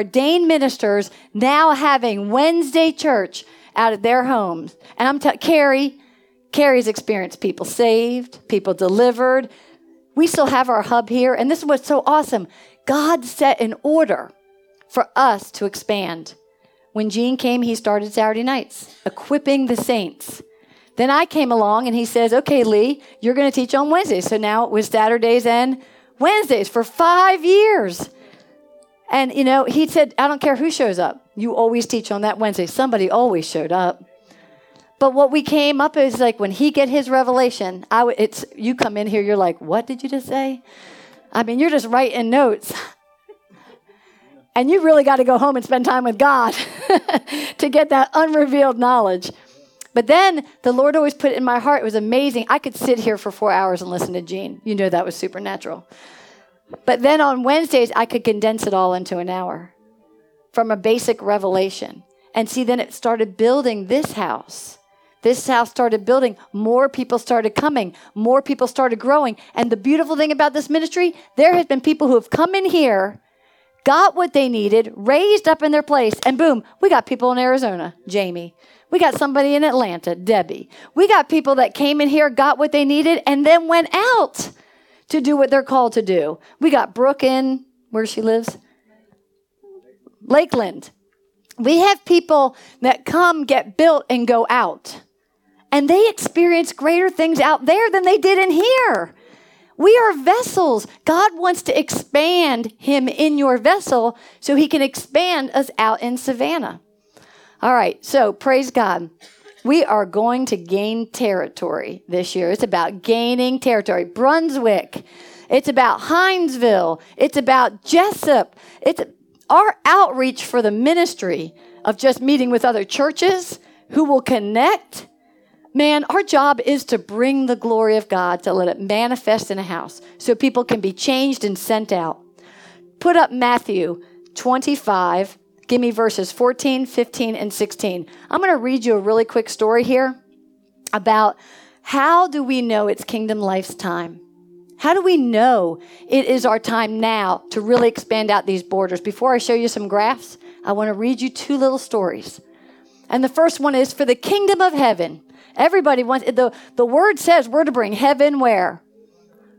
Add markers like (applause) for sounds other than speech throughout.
ordained ministers now having Wednesday church out of their homes. And I'm telling Carrie, Carrie's experienced people saved, people delivered. We still have our hub here. And this is what's so awesome. God set an order for us to expand. When Gene came, he started Saturday nights, equipping the saints. Then I came along and he says, Okay, Leigh, you're going to teach on Wednesdays. So now it was Saturdays and Wednesdays for five years. And, you know, he said, I don't care who shows up. You always teach on that Wednesday. Somebody always showed up. But what we came up is like when he get his revelation, I w- it's you come in here, you're like, what did you just say? I mean, you're just writing notes. and you really got to go home and spend time with God (laughs) to get that unrevealed knowledge. But then the Lord always put it in my heart. It was amazing. I could sit here for four hours and listen to Gene. You know that was supernatural. But then on Wednesdays, I could condense it all into an hour from a basic revelation. And see, then it started building this house. This house started building. More people started coming. More people started growing. And the beautiful thing about this ministry, there has been people who have come in here, got what they needed, raised up in their place, and boom, we got people in Arizona, Jamie. We got somebody in Atlanta, Debbie. We got people that came in here, got what they needed, and then went out to do what they're called to do. We got Brooke in where she lives, Lakeland. We have people that come, get built, and go out. And they experience greater things out there than they did in here. We are vessels. God wants to expand Him in your vessel so He can expand us out in Savannah. All right, so praise God. We are going to gain territory this year. It's about gaining territory. Brunswick. It's about Hinesville. It's about Jesup. It's our outreach for the ministry of just meeting with other churches who will connect. Man, our job is to bring the glory of God, to let it manifest in a house so people can be changed and sent out. Put up Matthew 25, Give me verses 14, 15, and 16. I'm going to read you a really quick story here about how do we know it's kingdom life's time? How do we know it is our time now to really expand out these borders? Before I show you some graphs, I want to read you two little stories. And the first one is for the kingdom of heaven. Everybody wants the, the word says we're to bring heaven where?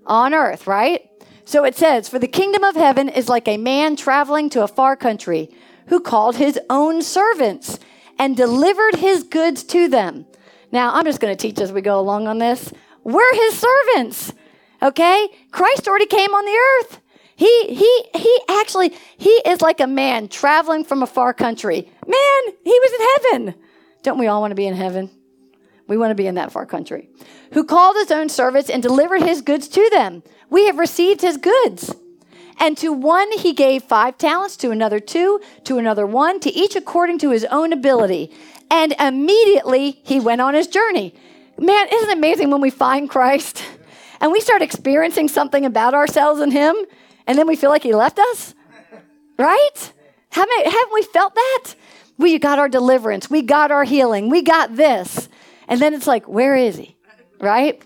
On earth, right? So it says, For the kingdom of heaven is like a man traveling to a far country who called his own servants and delivered his goods to them. Now, I'm just going to teach as we go along on this. We're his servants. Okay? Christ already came on the earth. He he he actually he is like a man traveling from a far country. Man, he was in heaven. Don't we all want to be in heaven? We want to be in that far country. Who called his own servants and delivered his goods to them. We have received his goods. And to one he gave five talents, to another two, to another one, to each according to his own ability. And immediately he went on his journey. Man, isn't it amazing when we find Christ and we start experiencing something about ourselves and him, and then we feel like he left us? Right? Haven't, haven't we felt that? We got our deliverance, we got our healing, we got this. And then it's like, where is he? Right?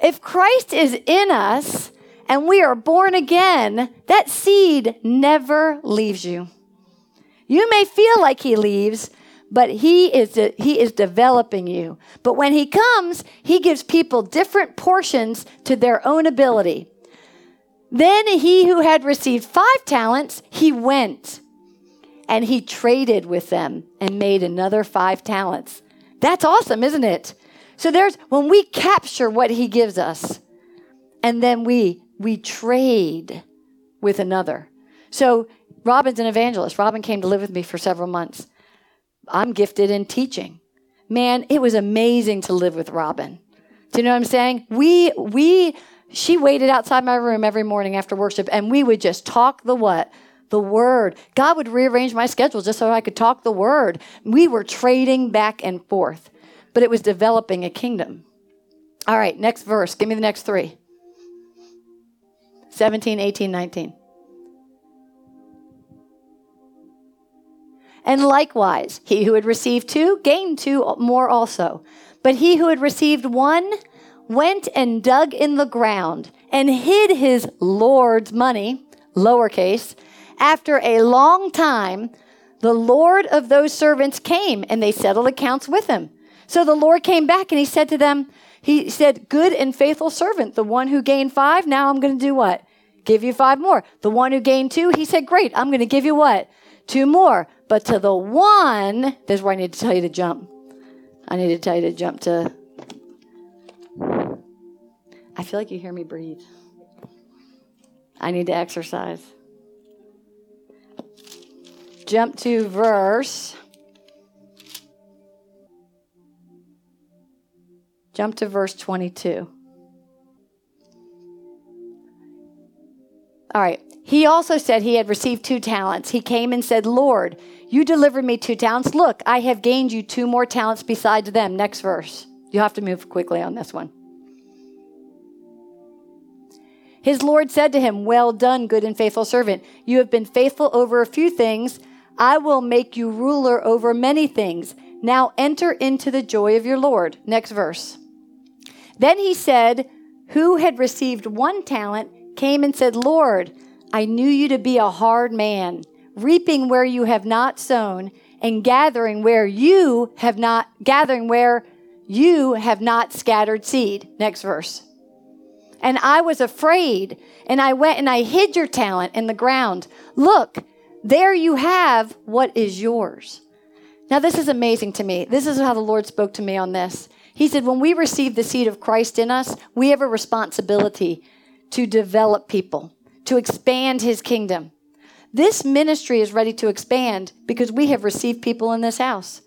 If Christ is in us, and we are born again, that seed never leaves you. You may feel like he leaves, but he is he is developing you. But when he comes, he gives people different portions to their own ability. Then he who had received 5 talents, he went and he traded with them and made another 5 talents. That's awesome, isn't it? So there's when we capture what he gives us and then we we trade with another. So Robin's an evangelist. Robin came to live with me for several months. I'm gifted in teaching. Man, it was amazing to live with Robin. Do you know what I'm saying? We we she waited outside my room every morning after worship and we would just talk the what? The word. God would rearrange my schedule just so I could talk the word. We were trading back and forth, but it was developing a kingdom. All right, next verse. Give me the next three. 17, 18, 19. And likewise, he who had received two gained two more also. But he who had received one went and dug in the ground and hid his Lord's money, lowercase, After a long time, the Lord of those servants came and they settled accounts with him. So the Lord came back and he said to them, He said, Good and faithful servant, the one who gained five, now I'm going to do what? Give you five more. The one who gained two, he said, Great, I'm going to give you what? Two more. But to the one, this is where I need to tell you to jump. I need to tell you to jump to. I feel like you hear me breathe. I need to exercise. Jump to verse. Jump to verse 22. All right. He also said he had received two talents. He came and said, Lord, you delivered me two talents. Look, I have gained you two more talents besides them. Next verse. You have to move quickly on this one. His Lord said to him, Well done, good and faithful servant. You have been faithful over a few things. I will make you ruler over many things. Now enter into the joy of your Lord. Next verse. Then he said, Who had received one talent came and said, Lord, I knew you to be a hard man, reaping where you have not sown, and gathering where you have not, gathering where you have not scattered seed. Next verse. And I was afraid, and I went and I hid your talent in the ground. Look, there you have what is yours. Now, this is amazing to me. This is how the Lord spoke to me on this. He said, when we receive the seed of Christ in us, we have a responsibility to develop people, to expand his kingdom. This ministry is ready to expand because we have received people in this house.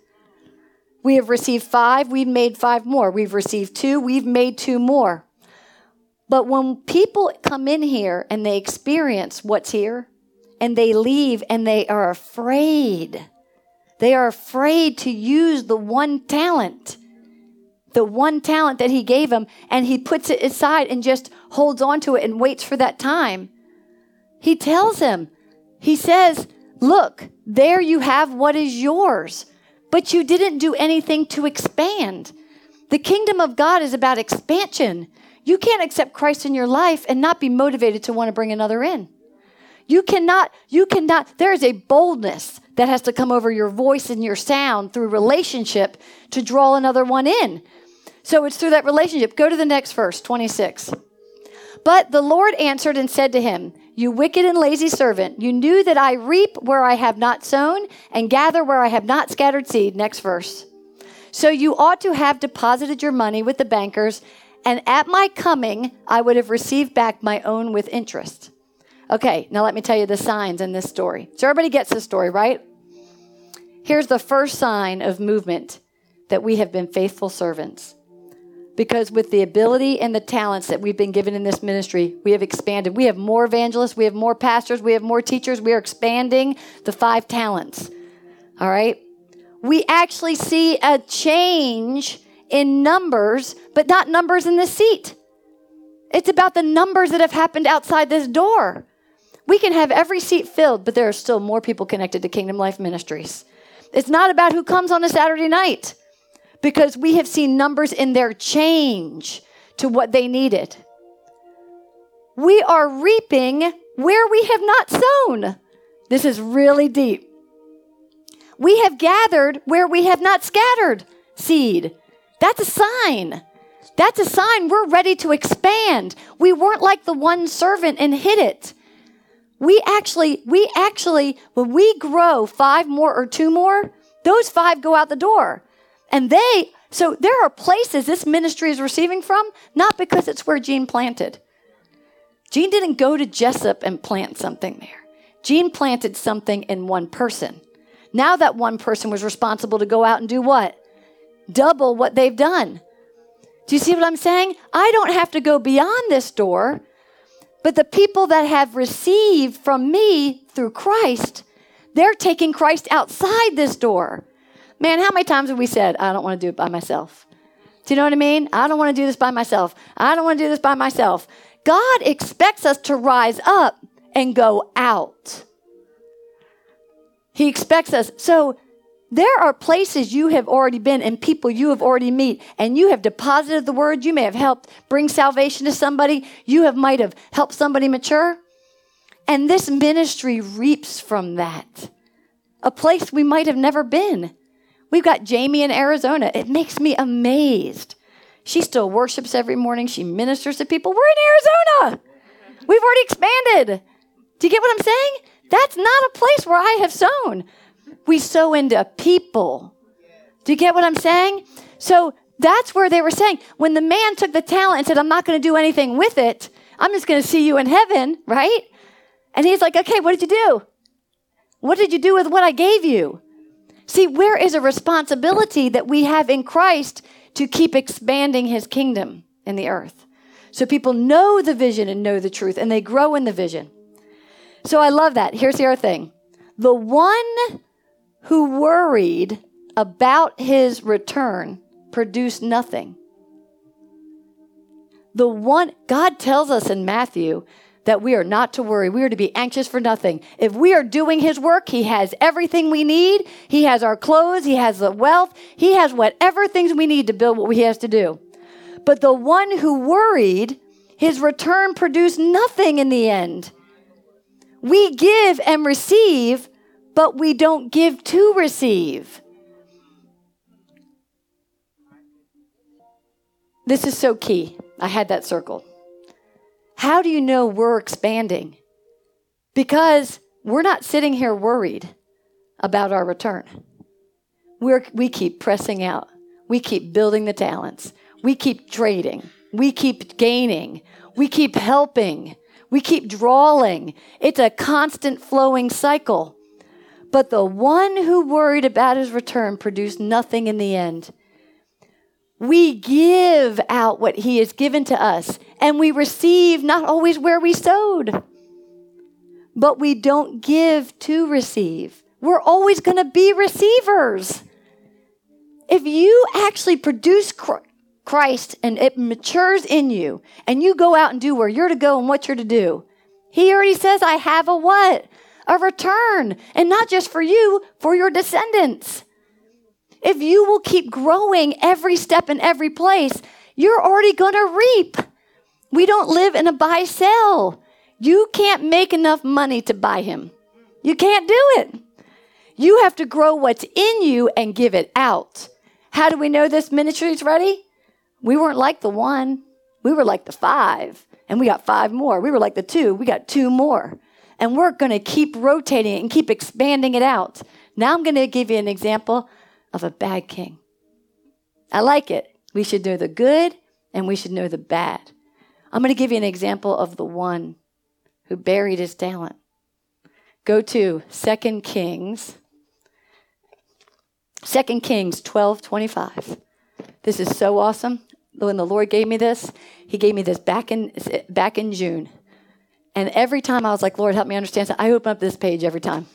We have received five, we've made five more. We've received two, we've made two more. But when people come in here and they experience what's here and they leave and they are afraid, they are afraid to use the one talent the one talent that he gave him and he puts it aside and just holds on to it and waits for that time. He tells him, he says, Look, there you have what is yours, but you didn't do anything to expand. The kingdom of God is about expansion. You can't accept Christ in your life and not be motivated to want to bring another in. You cannot, you cannot, there is a boldness that has to come over your voice and your sound through relationship to draw another one in. So it's through that relationship. Go to the next verse, 26. But the Lord answered and said to him, You wicked and lazy servant, you knew that I reap where I have not sown and gather where I have not scattered seed. Next verse. So you ought to have deposited your money with the bankers, and at my coming I would have received back my own with interest. Okay, now let me tell you the signs in this story. So everybody gets this story, right? Here's the first sign of movement that we have been faithful servants because with the ability and the talents that we've been given in this ministry, we have expanded. We have more evangelists, we have more pastors, we have more teachers. We are expanding the five talents. All right? We actually see a change in numbers, but not numbers in the seat. It's about the numbers that have happened outside this door. We can have every seat filled, but there are still more people connected to Kingdom Life Ministries. It's not about who comes on a Saturday night because we have seen numbers in their change to what they needed. We are reaping where we have not sown. This is really deep. We have gathered where we have not scattered seed. That's a sign. That's a sign we're ready to expand. We weren't like the one servant and hid it. We actually, we actually, when we grow five more or two more, those five go out the door. And they, so there are places this ministry is receiving from, not because it's where Gene planted. Gene didn't go to Jesup and plant something there. Gene planted something in one person. Now that one person was responsible to go out and do what? Double what they've done. Do you see what I'm saying? I don't have to go beyond this door, but the people that have received from me through Christ, they're taking Christ outside this door. Man, how many times have we said, I don't want to do it by myself? Do you know what I mean? I don't want to do this by myself. I don't want to do this by myself. God expects us to rise up and go out. He expects us. So there are places you have already been and people you have already met and you have deposited the word. You may have helped bring salvation to somebody. You have might have helped somebody mature. And this ministry reaps from that. A place we might have never been. We've got Jamie in Arizona. It makes me amazed. She still worships every morning. She ministers to people. We're in Arizona. We've already expanded. Do you get what I'm saying? That's not a place where I have sown. We sow into people. Do you get what I'm saying? So that's where they were saying when the man took the talent and said, I'm not going to do anything with it, I'm just going to see you in heaven, right? And he's like, okay, what did you do? What did you do with what I gave you? See, where is a responsibility that we have in Christ to keep expanding his kingdom in the earth? So people know the vision and know the truth and they grow in the vision. So I love that. Here's the other thing the one who worried about his return produced nothing. The one, God tells us in Matthew that we are not to worry. We are to be anxious for nothing. If we are doing His work, He has everything we need. He has our clothes, He has the wealth, He has whatever things we need to build what He has to do. But the one who worried, his return produced nothing in the end. We give and receive, but we don't give to receive. This is so key. I had that circle. How do you know we're expanding? Because we're not sitting here worried about our return. We're, we keep pressing out. We keep building the talents. We keep trading. We keep gaining. We keep helping. We keep drawing. It's a constant flowing cycle. But the one who worried about his return produced nothing in the end. We give out what He has given to us, and we receive not always where we sowed, but we don't give to receive. We're always going to be receivers. If you actually produce Christ and it matures in you, and you go out and do where you're to go and what you're to do, He already says, I have a what? A return. And not just for you, for your descendants. If you will keep growing every step in every place, you're already going to reap. We don't live in a buy sell. You can't make enough money to buy him. You can't do it. You have to grow what's in you and give it out. How do we know this ministry is ready? We weren't like the one, we were like the five, and we got five more. We were like the two, we got two more. And we're going to keep rotating it and keep expanding it out. Now I'm going to give you an example of a bad king. I like it. We should know the good and we should know the bad. I'm going to give you an example of the one who buried his talent. Go to 2 Kings. 2 Kings 12 25. This is so awesome. When the Lord gave me this, He gave me this back in, back in June. And every time I was like, Lord, help me understand. So I open up this page every time.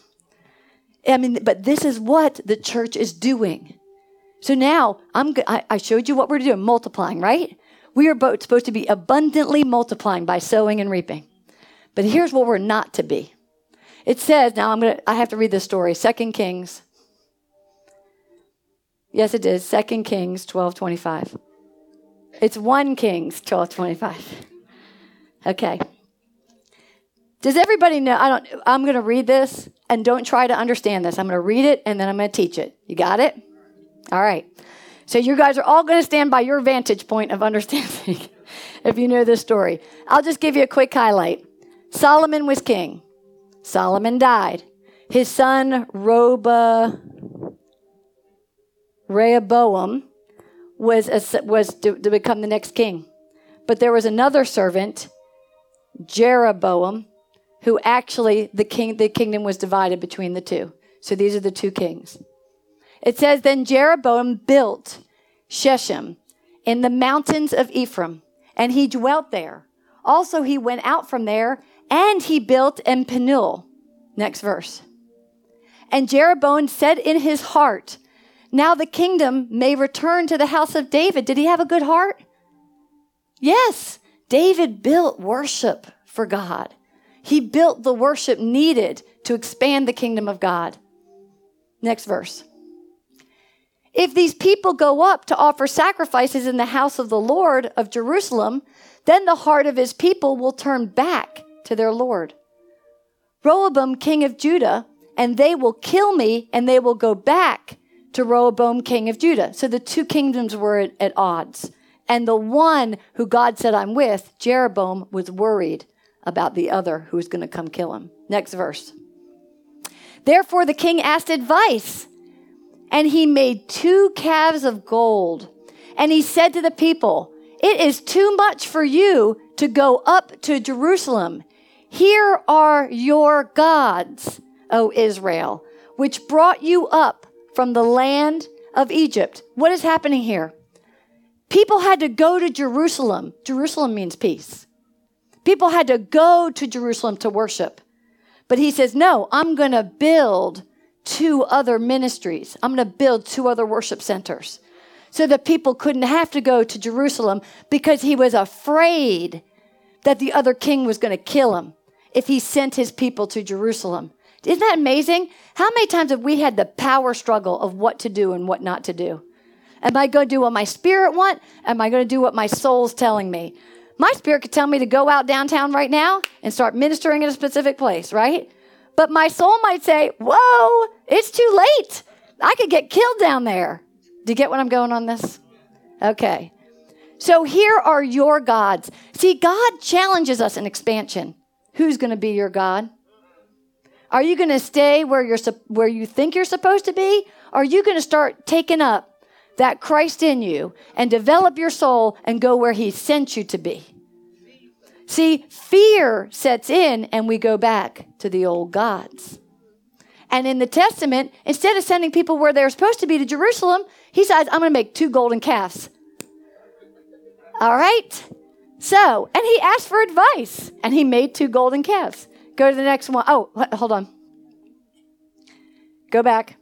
I mean, but this is what the church is doing. So now I'm, I showed you what we're doing, multiplying, right? We are both supposed to be abundantly multiplying by sowing and reaping. But here's what we're not to be. It says, now I'm to, I have to read this story, Second Kings. Yes, it is, Second Kings 12 25. It's 1 Kings 12 25. Okay. Does everybody know? I don't, I'm going to read this and don't try to understand this. I'm going to read it and then I'm going to teach it. You got it? All right. So you guys are all going to stand by your vantage point of understanding (laughs) if you know this story. I'll just give you a quick highlight. Solomon was king. Solomon died. His son Roba, Rehoboam was, a, was to, to become the next king. But there was another servant, Jeroboam, who actually the king the kingdom was divided between the two. So these are the two kings. It says then Jeroboam built Shechem in the mountains of Ephraim, and he dwelt there. Also he went out from there and he built in Penuel. Next verse. And Jeroboam said in his heart, Now the kingdom may return to the house of David. Did he have a good heart? Yes. David built worship for God. He built the worship needed to expand the kingdom of God. Next verse. If these people go up to offer sacrifices in the house of the Lord of Jerusalem, then the heart of his people will turn back to their Lord. Rehoboam, king of Judah, and they will kill me, and they will go back to Rehoboam, king of Judah. So the two kingdoms were at, at odds. And the one who God said, I'm with, Jeroboam, was worried about the other who was going to come kill him. Next verse. Therefore, the king asked advice, and he made two calves of gold. And he said to the people, It is too much for you to go up to Jerusalem. Here are your gods, O Israel, which brought you up from the land of Egypt. What is happening here? People had to go to Jerusalem. Jerusalem means peace. People had to go to Jerusalem to worship. But he says, No, I'm going to build two other ministries. I'm going to build two other worship centers so that people couldn't have to go to Jerusalem because he was afraid that the other king was going to kill him if he sent his people to Jerusalem. Isn't that amazing? How many times have we had the power struggle of what to do and what not to do? Am I going to do what my spirit want? Am I going to do what my soul's telling me? My spirit could tell me to go out downtown right now and start ministering in a specific place, right? But my soul might say, Whoa, it's too late. I could get killed down there. Do you get what I'm going on this? Okay. So here are your gods. See, God challenges us in expansion. Who's going to be your God? Are you going to stay where you're where you think you're supposed to be? Are you going to start taking up that Christ in you and develop your soul and go where He sent you to be. See, fear sets in and we go back to the old gods. And in the Testament, instead of sending people where they're supposed to be to Jerusalem, He says, I'm going to make two golden calves. All right? So, and He asked for advice and He made two golden calves. Go to the next one. Oh, hold on. Go back.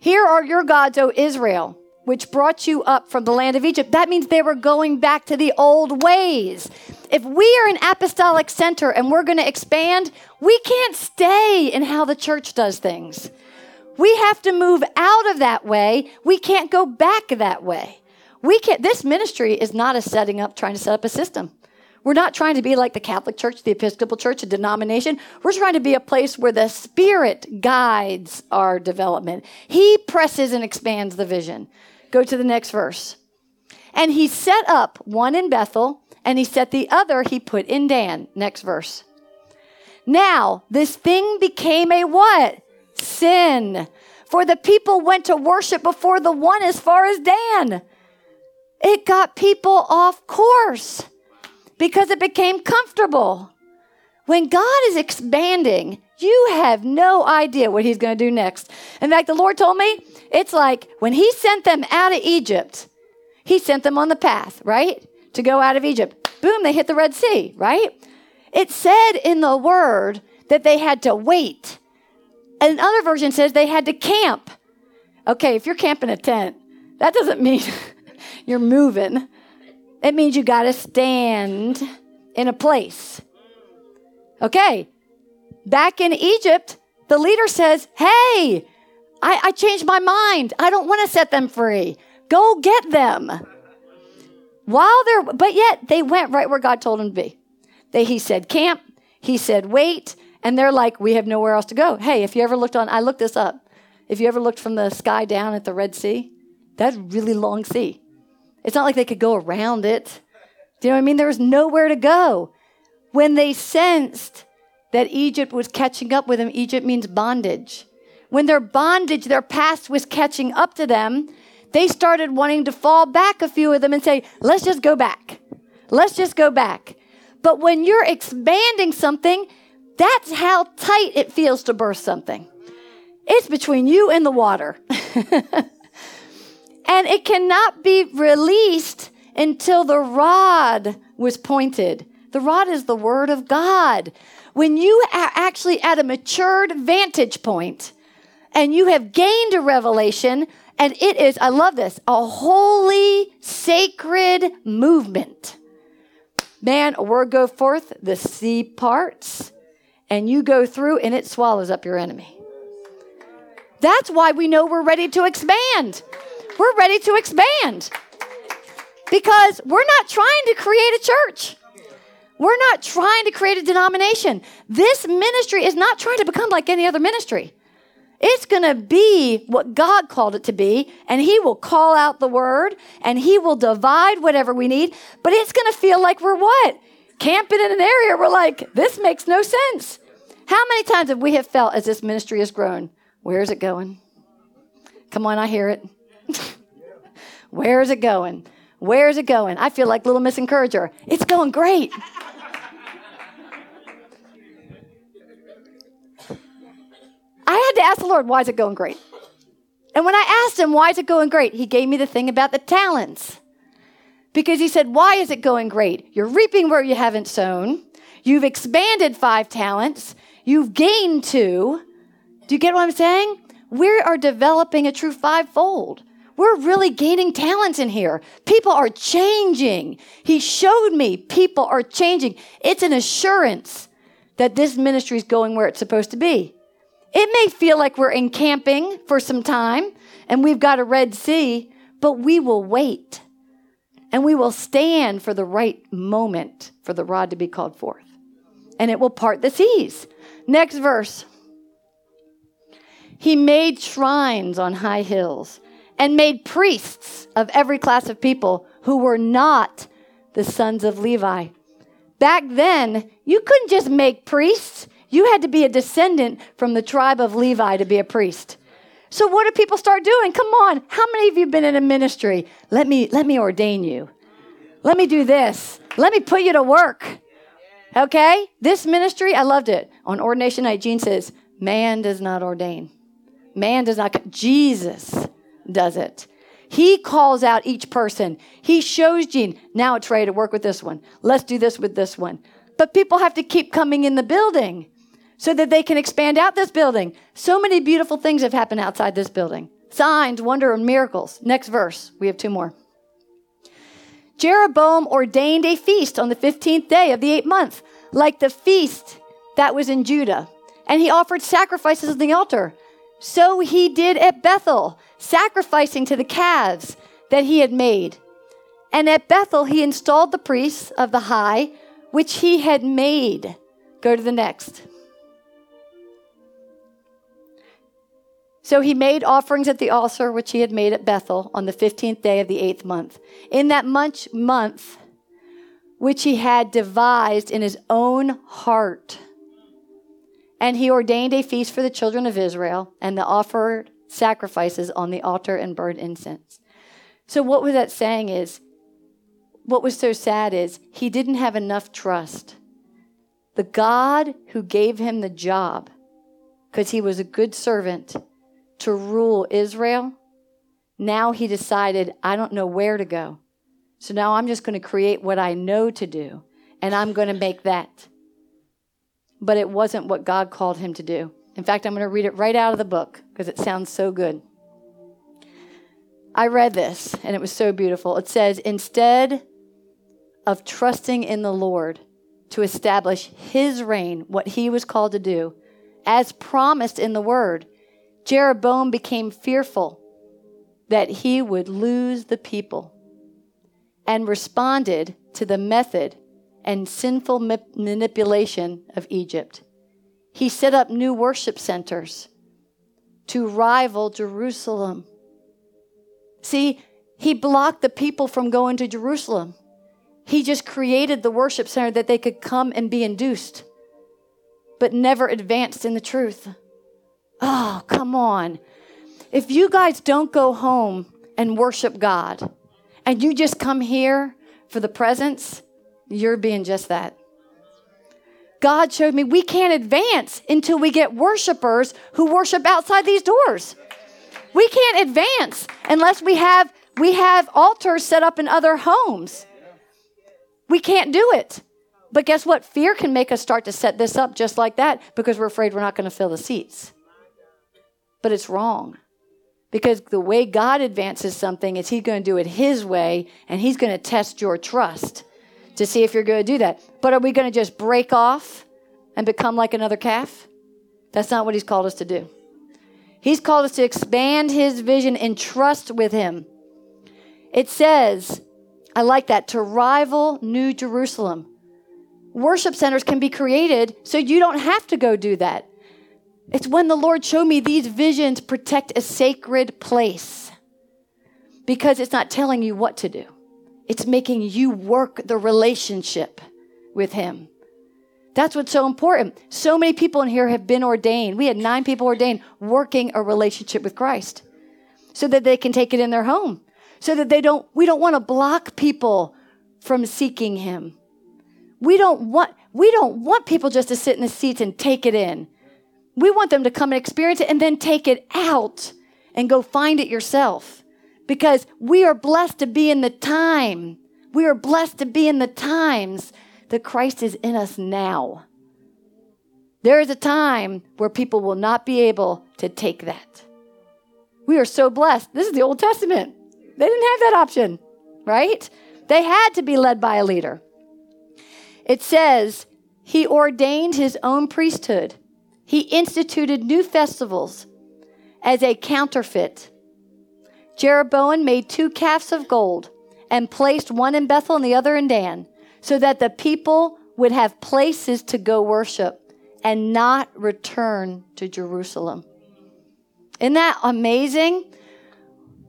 Here are your gods, O Israel, which brought you up from the land of Egypt. That means they were going back to the old ways. If we are an apostolic center and we're going to expand, we can't stay in how the church does things. We have to move out of that way. We can't go back that way. We can't, this ministry is not a setting up, trying to set up a system. We're not trying to be like the Catholic Church, the Episcopal Church, a denomination. We're trying to be a place where the Spirit guides our development. He presses and expands the vision. Go to the next verse. And he set up one in Bethel, and he set the other he put in Dan. Next verse. Now, this thing became a what? Sin. For the people went to worship before the one as far as Dan. It got people off course because it became comfortable. When God is expanding, you have no idea what He's going to do next. In fact, the Lord told me it's like when He sent them out of Egypt, He sent them on the path, right? To go out of Egypt. Boom, they hit the Red Sea, right? It said in the Word that they had to wait. Another version says they had to camp. Okay, if you're camping a tent, that doesn't mean (laughs) you're moving. It means you got to stand in a place. Okay. Back in Egypt, the leader says, Hey, I, I changed my mind. I don't want to set them free. Go get them. While they're, but yet they went right where God told them to be. They, he said, camp. He said, wait. And they're like, we have nowhere else to go. Hey, if you ever looked on, I looked this up. If you ever looked from the sky down at the Red Sea, that's really long sea. It's not like they could go around it. Do you know what I mean? There was nowhere to go. When they sensed that Egypt was catching up with them, Egypt means bondage. When their bondage, their past was catching up to them, they started wanting to fall back, a few of them, and say, let's just go back. Let's just go back. But when you're expanding something, that's how tight it feels to birth something. It's between you and the water. (laughs) and it cannot be released until the rod was pointed. The rod is the word of God. When you are actually at a matured vantage point and you have gained a revelation, and it is, I love this, a holy, sacred movement. Man, a word go forth, the sea parts, and you go through and it swallows up your enemy. That's why we know we're ready to expand we're ready to expand because we're not trying to create a church. We're not trying to create a denomination. This ministry is not trying to become like any other ministry. It's going to be what God called it to be, and He will call out the word and He will divide whatever we need, but it's going to feel like we're what? Camping in an area we're like, this makes no sense. How many times have we have felt as this ministry has grown? Where is it going? Come on, I hear it. (laughs) Where is it going? Where is it going? I feel like little Miss Encourager. It's going great. To ask the Lord, why is it going great? And when I asked him, why is it going great? He gave me the thing about the talents. Because he said, why is it going great? You're reaping where you haven't sown. You've expanded five talents. You've gained two. Do you get what I'm saying? We are developing a true fivefold. We're really gaining talents in here. People are changing. He showed me people are changing. It's an assurance that this ministry is going where it's supposed to be. It may feel like we're encamping for some time and we've got a Red Sea, but we will wait and we will stand for the right moment for the rod to be called forth. And it will part the seas. Next verse. He made shrines on high hills and made priests of every class of people who were not the sons of Levi. Back then, you couldn't just make priests. You had to be a descendant from the tribe of Levi to be a priest. So what do people start doing? Come on. How many of you been in a ministry? Let me let me ordain you. Let me do this. Let me put you to work. Okay? This ministry, I loved it. On ordination night, Gene says, man does not ordain. Man does not Jesus does it. He calls out each person. He shows Gene, now it's ready to work with this one. Let's do this with this one. But people have to keep coming in the building so that they can expand out this building. So many beautiful things have happened outside this building signs, wonder, and miracles. Next verse. We have two more. Jeroboam ordained a feast on the 15th day of the eighth month, like the feast that was in Judah. And he offered sacrifices on the altar. So he did at Bethel, sacrificing to the calves that he had made. And at Bethel, he installed the priests of the high, which he had made. Go to the next. So he made offerings at the altar which he had made at Bethel on the 15th day of the eighth month. In that month, month which he had devised in his own heart. And he ordained a feast for the children of Israel, and the offered sacrifices on the altar and burned incense. So, what was that saying is, what was so sad is he didn't have enough trust. The God who gave him the job, because he was a good servant, to rule Israel, now he decided, I don't know where to go. So now I'm just going to create what I know to do, and I'm going to make that. But it wasn't what God called him to do. In fact, I'm going to read it right out of the book because it sounds so good. I read this, and it was so beautiful. It says, Instead of trusting in the Lord to establish his reign, what he was called to do, as promised in the word, Jeroboam became fearful that he would lose the people and responded to the method and sinful manipulation of Egypt. He set up new worship centers to rival Jerusalem. See, he blocked the people from going to Jerusalem. He just created the worship center that they could come and be induced, but never advanced in the truth. Oh, come on. If you guys don't go home and worship God and you just come here for the presence, you're being just that. God showed me we can't advance until we get worshipers who worship outside these doors. We can't advance unless we have we have altars set up in other homes. We can't do it. But guess what? Fear can make us start to set this up just like that because we're afraid we're not going to fill the seats but it's wrong. Because the way God advances something is He's going to do it His way, and He's going to test your trust to see if you're going to do that. But are we going to just break off and become like another calf? That's not what He's called us to do. He's called us to expand His vision and trust with Him. It says, I like that, to rival New Jerusalem. worship centers can be created so you don't have to go do that. It's when the Lord showed me these visions protect a sacred place because it's not telling you what to do, it's making you work the relationship with Him. That's what's so important. So many people in here have been ordained. We had nine people ordained working a relationship with Christ so that they can take it in their home. So that they don't, we don't want to block people from seeking Him. We don't want, we don't want people just to sit in the seats and take it in. We want them to come and experience it and then take it out and go find it yourself. Because we are blessed to be in the time. We are blessed to be in the times that Christ is in us now. There is a time where people will not be able to take that. We are so blessed. This is the Old Testament. They didn't have that option, right? They had to be led by a leader. It says, He ordained His own priesthood he instituted new festivals as a counterfeit. Jeroboam made two calves of gold and placed one in Bethel and the other in Dan, so that the people would have places to go worship and not return to Jerusalem. Isn't that amazing?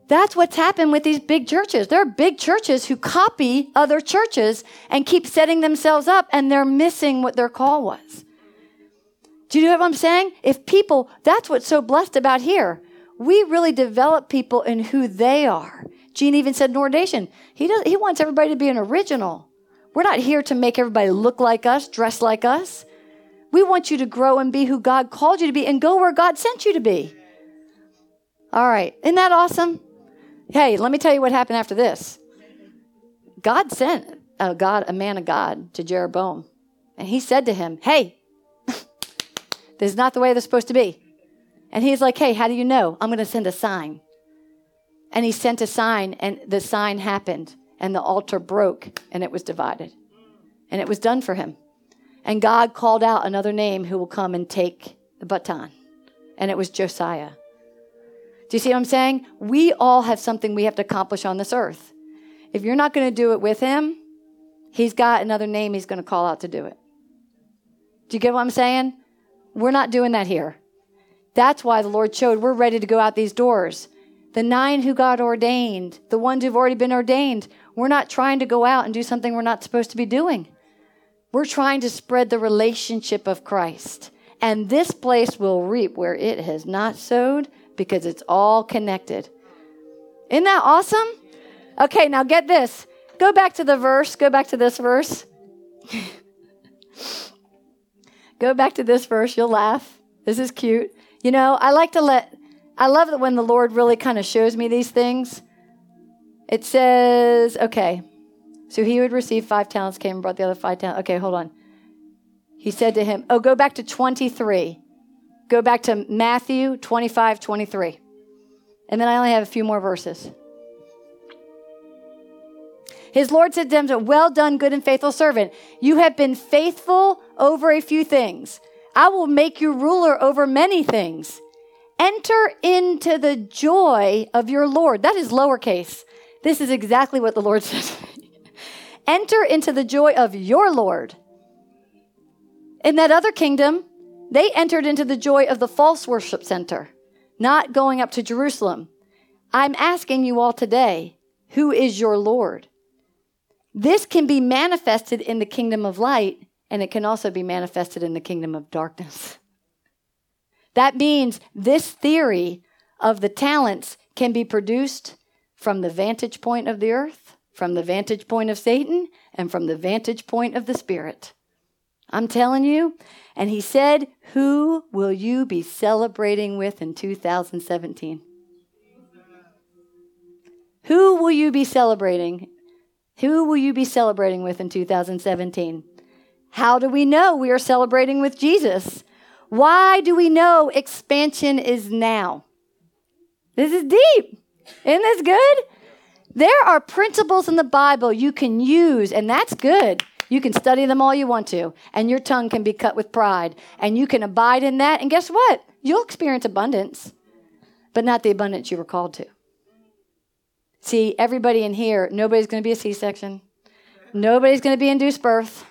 That's what's happened with these big churches. There are big churches who copy other churches and keep setting themselves up, and they're missing what their call was. Do you know what I'm saying? If people, that's what's so blessed about here. We really develop people in who they are. Gene even said in ordination, he, does, he wants everybody to be an original. We're not here to make everybody look like us, dress like us. We want you to grow and be who God called you to be and go where God sent you to be. All right. Isn't that awesome? Hey, let me tell you what happened after this. God sent a God, a man of God to Jeroboam. And he said to him, Hey, this is not the way they're supposed to be. And he's like, Hey, how do you know? I'm going to send a sign. And he sent a sign, and the sign happened, and the altar broke, and it was divided. And it was done for him. And God called out another name who will come and take the baton. And it was Josiah. Do you see what I'm saying? We all have something we have to accomplish on this earth. If you're not going to do it with him, he's got another name he's going to call out to do it. Do you get what I'm saying? We're not doing that here. That's why the Lord showed we're ready to go out these doors. The nine who got ordained, the ones who've already been ordained, we're not trying to go out and do something we're not supposed to be doing. We're trying to spread the relationship of Christ. And this place will reap where it has not sowed because it's all connected. Isn't that awesome? Okay, now get this. Go back to the verse. Go back to this verse. (laughs) Go back to this verse, you'll laugh. This is cute. You know, I like to let, I love that when the Lord really kind of shows me these things. It says, okay, so he would receive five talents, came and brought the other five talents. Okay, hold on. He said to him, oh, go back to 23. Go back to Matthew 25, 23. And then I only have a few more verses. His Lord said to him, Well done, good and faithful servant. You have been faithful over a few things. I will make you ruler over many things. Enter into the joy of your Lord. That is lowercase. This is exactly what the Lord (laughs) says. Enter into the joy of your Lord. In that other kingdom, they entered into the joy of the false worship center, not going up to Jerusalem. I'm asking you all today, who is your Lord? This can be manifested in the kingdom of light, and it can also be manifested in the kingdom of darkness. That means this theory of the talents can be produced from the vantage point of the earth, from the vantage point of Satan, and from the vantage point of the Spirit. I'm telling you. And he said, Who will you be celebrating with in 2017? Who will you be celebrating who will you be celebrating with in 2017? How do we know we are celebrating with Jesus? Why do we know expansion is now? This is deep. Isn't this good? There are principles in the Bible you can use, and that's good. You can study them all you want to, and your tongue can be cut with pride, and you can abide in that. And guess what? You'll experience abundance, but not the abundance you were called to. See, everybody in here, nobody's going to be a C section. Nobody's going to be induced birth.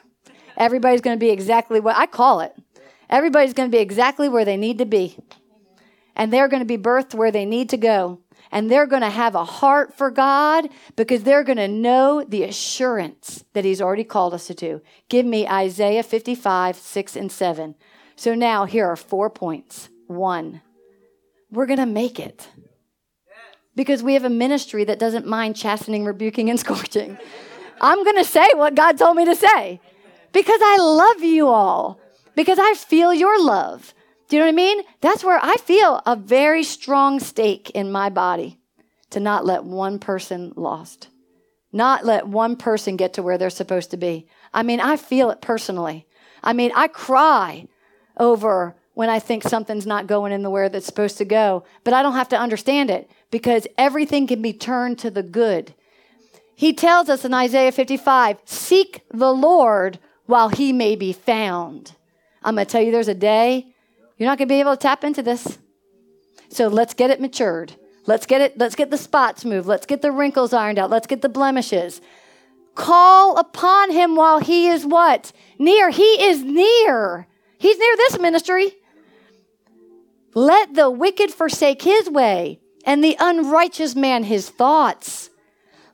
Everybody's going to be exactly what I call it. Everybody's going to be exactly where they need to be. And they're going to be birthed where they need to go. And they're going to have a heart for God because they're going to know the assurance that He's already called us to do. Give me Isaiah 55, 6, and 7. So now here are four points. One, we're going to make it because we have a ministry that doesn't mind chastening, rebuking, and scorching. I'm going to say what God told me to say because I love you all, because I feel your love. Do you know what I mean? That's where I feel a very strong stake in my body to not let one person lost, not let one person get to where they're supposed to be. I mean, I feel it personally. I mean, I cry over when I think something's not going in the way that's supposed to go, but I don't have to understand it because everything can be turned to the good. He tells us in Isaiah 55 seek the Lord while he may be found. I'm going to tell you there's a day you're not going to be able to tap into this. So let's get it matured. Let's get it let's get the spots moved. Let's get the wrinkles ironed out. Let's get the blemishes. Call upon him while he is what? Near. He is near. He's near this ministry. Let the wicked forsake his way and the unrighteous man his thoughts.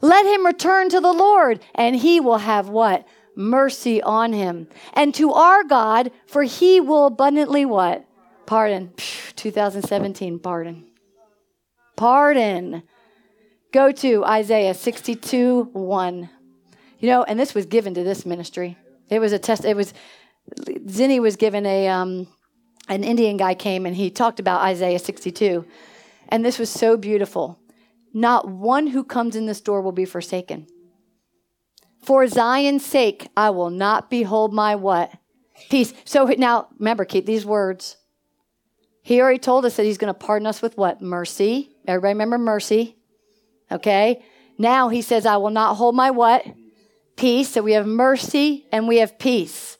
Let him return to the Lord, and he will have what? Mercy on him. And to our God, for he will abundantly what? Pardon. 2017, pardon. Pardon. Go to Isaiah 62 1. You know, and this was given to this ministry. It was a test. It was, Zinni was given a, um, an Indian guy came and he talked about Isaiah 62. And this was so beautiful. Not one who comes in this door will be forsaken. For Zion's sake, I will not behold my what? Peace. So now, remember, keep these words. He already told us that he's going to pardon us with what? Mercy. Everybody remember mercy. Okay. Now he says, I will not hold my what? Peace. So we have mercy and we have peace.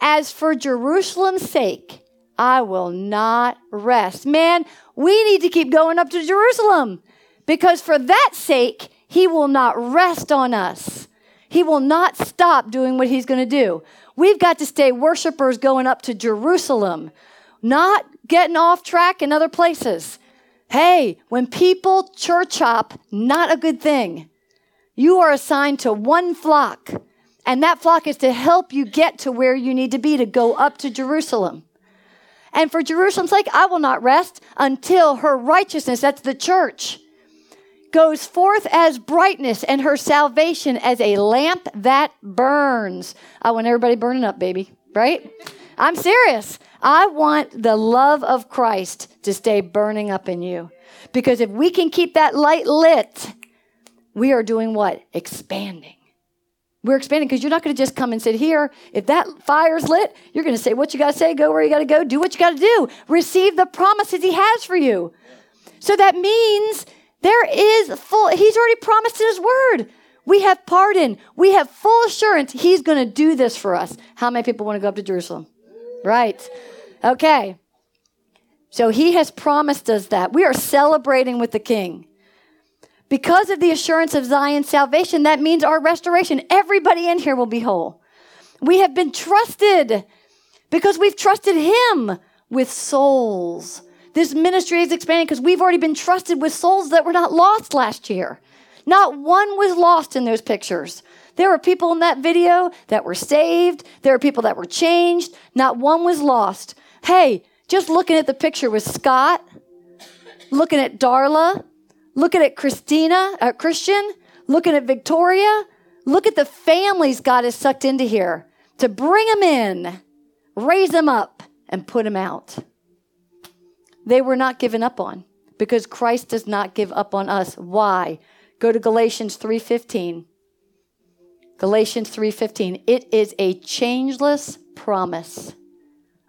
As for Jerusalem's sake, I will not rest. Man, we need to keep going up to Jerusalem because for that sake, he will not rest on us. He will not stop doing what he's going to do. We've got to stay worshipers going up to Jerusalem, not getting off track in other places. Hey, when people church hop, not a good thing. You are assigned to one flock, and that flock is to help you get to where you need to be to go up to Jerusalem. And for Jerusalem's sake, I will not rest until her righteousness, that's the church, goes forth as brightness and her salvation as a lamp that burns. I want everybody burning up, baby, right? I'm serious. I want the love of Christ to stay burning up in you. Because if we can keep that light lit, we are doing what? Expanding. We're expanding because you're not going to just come and sit here. If that fire's lit, you're going to say what you got to say, go where you got to go, do what you got to do, receive the promises He has for you. So that means there is full, He's already promised in His word. We have pardon. We have full assurance He's going to do this for us. How many people want to go up to Jerusalem? Right. Okay. So He has promised us that. We are celebrating with the King. Because of the assurance of Zion's salvation, that means our restoration. Everybody in here will be whole. We have been trusted because we've trusted Him with souls. This ministry is expanding because we've already been trusted with souls that were not lost last year. Not one was lost in those pictures. There were people in that video that were saved. There were people that were changed. Not one was lost. Hey, just looking at the picture with Scott, looking at Darla, looking at Christina, uh, Christian, looking at Victoria. Look at the families God has sucked into here to bring them in, raise them up, and put them out. They were not given up on because Christ does not give up on us. Why? Go to Galatians 3:15. Galatians 3:15. It is a changeless promise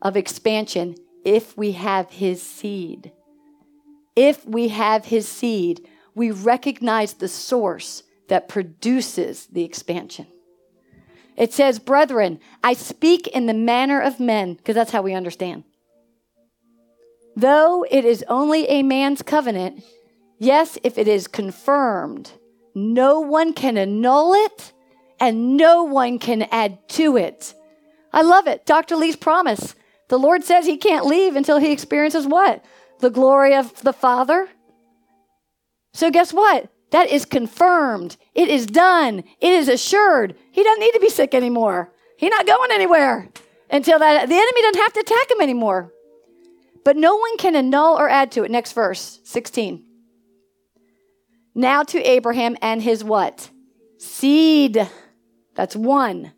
of expansion if we have his seed if we have his seed, we recognize the source that produces the expansion. It says, Brethren, I speak in the manner of men, because that's how we understand. Though it is only a man's covenant, yes, if it is confirmed, no one can annul it and no one can add to it. I love it. Dr. Lee's promise. The Lord says he can't leave until he experiences what? The glory of the Father. So, guess what? That is confirmed. It is done. It is assured. He doesn't need to be sick anymore. He's not going anywhere until that the enemy doesn't have to attack him anymore. But no one can annul or add to it. Next verse, 16. Now to Abraham and his what? Seed. That's one.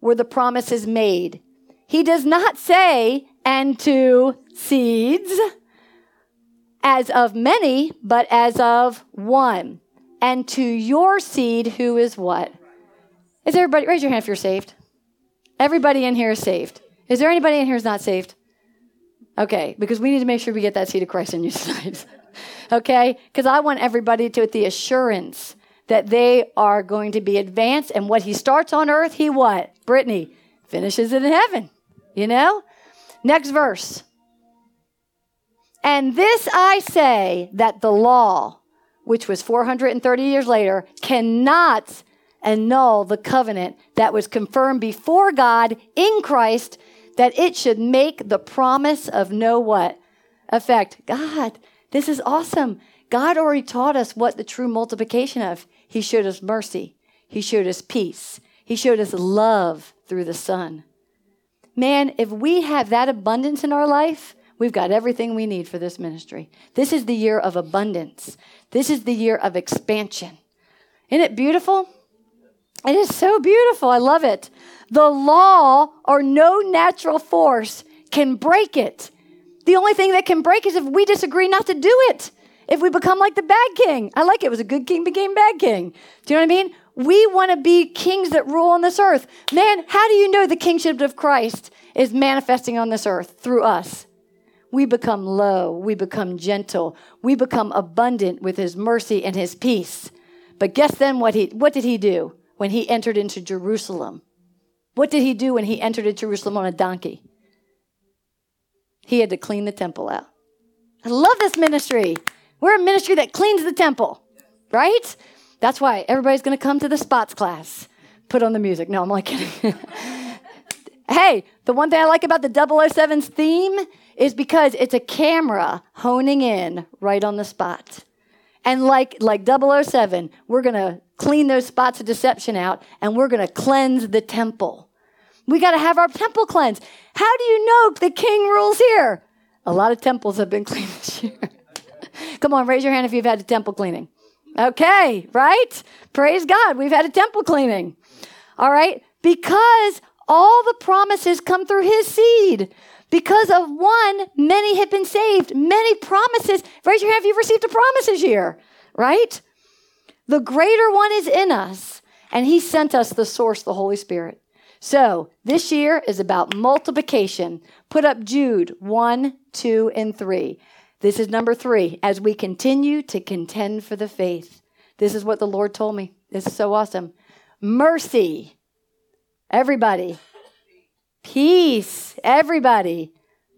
Where the promise is made. He does not say, and to seeds, as of many, but as of one. And to your seed, who is what? Is everybody, raise your hand if you're saved. Everybody in here is saved. Is there anybody in here who's not saved? Okay, because we need to make sure we get that seed of Christ in you tonight. (laughs) okay? Because I want everybody to, with the assurance that they are going to be advanced, and what he starts on earth, he what? Brittany finishes it in heaven. You know? Next verse. And this I say that the law, which was 430 years later, cannot annul the covenant that was confirmed before God in Christ that it should make the promise of no what? Effect. God, this is awesome. God already taught us what the true multiplication of. He showed us mercy. He showed us peace. He showed us love through the Son. Man, if we have that abundance in our life, we've got everything we need for this ministry. This is the year of abundance. This is the year of expansion. Isn't it beautiful? It is so beautiful. I love it. The law or no natural force can break it. The only thing that can break is if we disagree not to do it. If we become like the bad king. I like it. it was a good king became bad king. Do you know what I mean? We want to be kings that rule on this earth. Man, how do you know the kingship of Christ is manifesting on this earth through us? We become low, we become gentle, we become abundant with his mercy and his peace. But guess then what he what did he do when he entered into Jerusalem? What did he do when he entered into Jerusalem on a donkey? He had to clean the temple out. I love this ministry. We're a ministry that cleans the temple, right? That's why everybody's going to come to the spots class. Put on the music. No, I'm like kidding. (laughs) hey, the one thing I like about the 007's theme is because it's a camera honing in right on the spot. And like like 007, we're going to clean those spots of deception out and we're going to cleanse the temple. We got to have our temple cleansed. How do you know the king rules here? A lot of temples have been (laughs) cleaned this year. (laughs) Come on, raise your hand if you've had a temple cleaning. Okay, right? Praise God. We've had a temple cleaning. All right? Because all the promises come through his seed. Because of one, many have been saved. Many promises. Raise your hand if you've received a promise this year, right? The greater one is in us, and he sent us the source, the Holy Spirit. So this year is about multiplication. Put up Jude 1, 2, and 3. This is number three. As we continue to contend for the faith, this is what the Lord told me. This is so awesome. Mercy, everybody. Peace, everybody.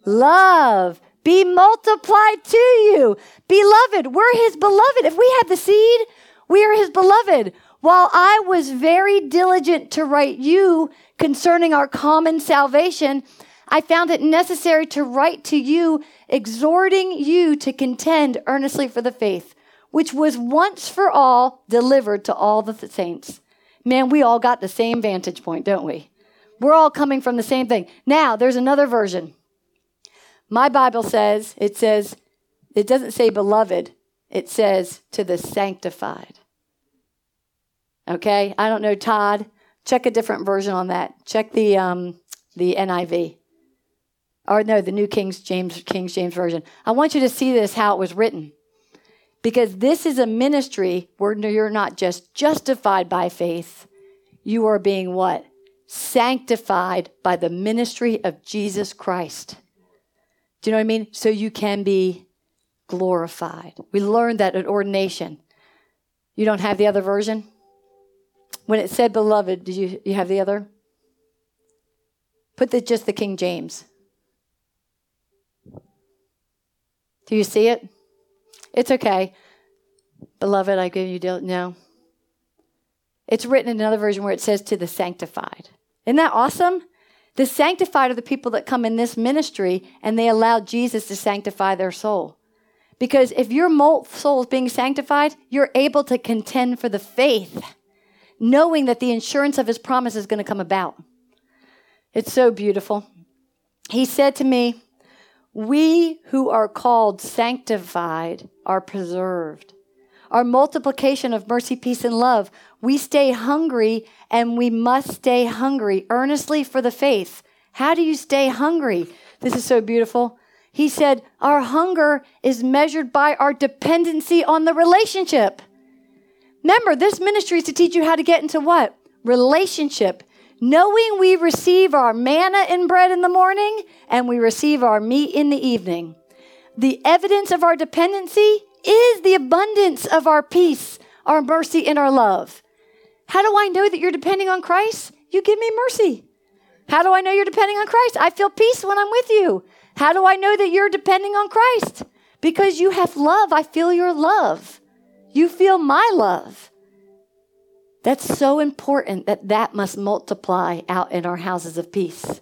Love, be multiplied to you. Beloved, we're his beloved. If we have the seed, we are his beloved. While I was very diligent to write you concerning our common salvation, I found it necessary to write to you, exhorting you to contend earnestly for the faith, which was once for all delivered to all the saints. Man, we all got the same vantage point, don't we? We're all coming from the same thing. Now, there's another version. My Bible says, it says, it doesn't say beloved, it says to the sanctified. Okay? I don't know, Todd. Check a different version on that. Check the um, the NIV. Or no, the New King's James King James Version. I want you to see this how it was written. Because this is a ministry where you're not just justified by faith, you are being what? Sanctified by the ministry of Jesus Christ. Do you know what I mean? So you can be glorified. We learned that at ordination. You don't have the other version? When it said beloved, did you, you have the other? Put the, just the King James. Do you see it? It's okay. Beloved, I give you deal. No. It's written in another version where it says to the sanctified. Isn't that awesome? The sanctified are the people that come in this ministry and they allow Jesus to sanctify their soul. Because if your soul is being sanctified, you're able to contend for the faith, knowing that the insurance of his promise is going to come about. It's so beautiful. He said to me, We who are called sanctified are preserved. Our multiplication of mercy, peace, and love, we stay hungry and we must stay hungry earnestly for the faith. How do you stay hungry? This is so beautiful. He said, Our hunger is measured by our dependency on the relationship. Remember, this ministry is to teach you how to get into what? Relationship. Knowing we receive our manna in bread in the morning and we receive our meat in the evening. The evidence of our dependency is the abundance of our peace, our mercy, and our love. How do I know that you're depending on Christ? You give me mercy. How do I know you're depending on Christ? I feel peace when I'm with you. How do I know that you're depending on Christ? Because you have love. I feel your love. You feel my love. That's so important that that must multiply out in our houses of peace.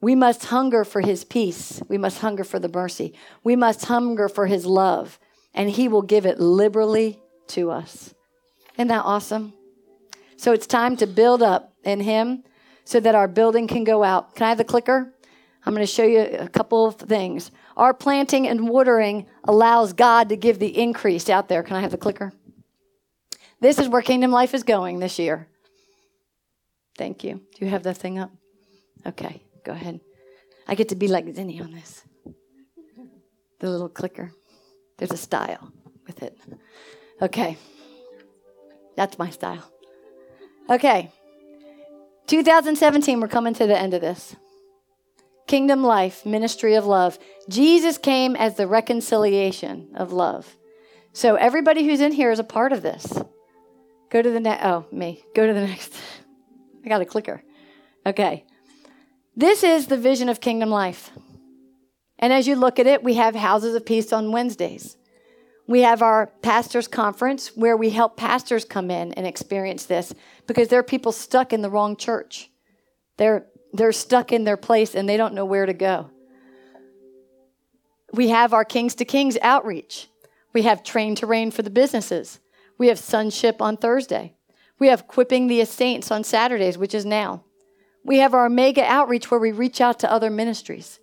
We must hunger for his peace. We must hunger for the mercy. We must hunger for his love, and he will give it liberally to us. Isn't that awesome? So it's time to build up in him so that our building can go out. Can I have the clicker? I'm going to show you a couple of things. Our planting and watering allows God to give the increase out there. Can I have the clicker? This is where Kingdom Life is going this year. Thank you. Do you have the thing up? Okay. Go ahead. I get to be like Zinni on this. The little clicker. There's a style with it. Okay. That's my style. Okay. 2017, we're coming to the end of this. Kingdom life, ministry of love. Jesus came as the reconciliation of love. So everybody who's in here is a part of this. Go to the next. Oh, me. Go to the (laughs) next. I got a clicker. Okay. This is the vision of kingdom life. And as you look at it, we have houses of peace on Wednesdays. We have our pastors' conference where we help pastors come in and experience this because there are people stuck in the wrong church. They're, they're stuck in their place and they don't know where to go. We have our Kings to Kings outreach. We have Train to Reign for the businesses. We have Sonship on Thursday. We have Quipping the Saints on Saturdays, which is now. We have our mega outreach where we reach out to other ministries.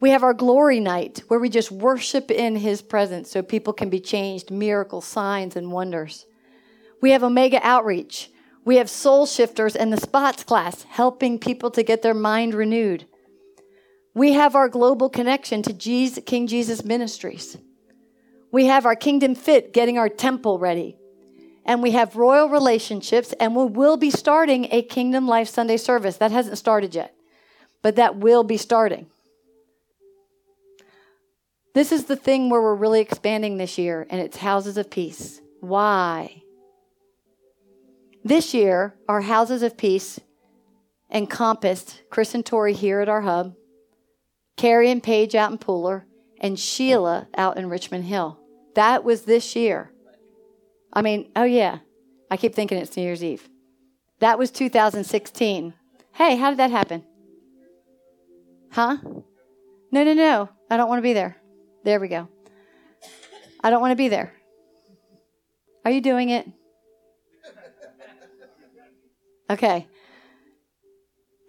We have our glory night where we just worship in his presence so people can be changed, miracles, signs, and wonders. We have Omega Outreach. We have Soul Shifters and the Spots class helping people to get their mind renewed. We have our global connection to Jesus, King Jesus Ministries. We have our Kingdom Fit getting our temple ready and we have royal relationships, and we will be starting a Kingdom Life Sunday service. That hasn't started yet, but that will be starting. This is the thing where we're really expanding this year, and it's houses of peace. Why? This year, our houses of peace encompassed Chris and Tori here at our hub, Carrie and Paige out in Pooler, and Sheila out in Richmond Hill. That was this year. I mean, oh yeah, I keep thinking it's New Year's Eve. That was 2016. Hey, how did that happen? Huh? No, no, no. I don't want to be there. There we go. I don't want to be there. Are you doing it? Okay.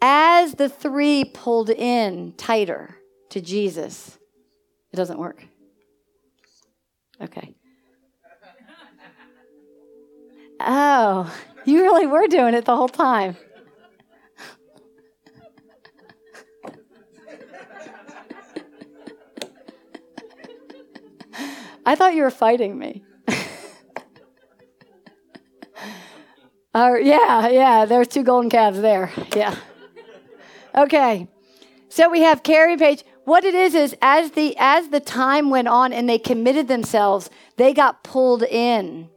As the three pulled in tighter to Jesus, it doesn't work. Okay. Oh, you really were doing it the whole time. I thought you were fighting me. (laughs) uh, yeah, yeah, there's two golden calves there. Yeah. Okay. So we have Carrie Paige. What it is is as the as the time went on and they committed themselves, they got pulled in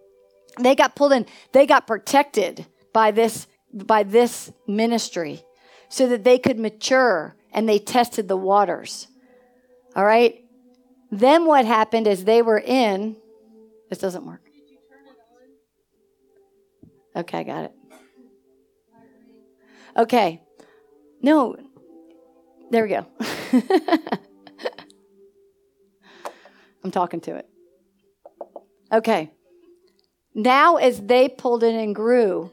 they got pulled in they got protected by this by this ministry so that they could mature and they tested the waters all right then what happened is they were in this doesn't work okay i got it okay No, there we go. (laughs) I'm talking to it. Okay. Now, as they pulled in and grew,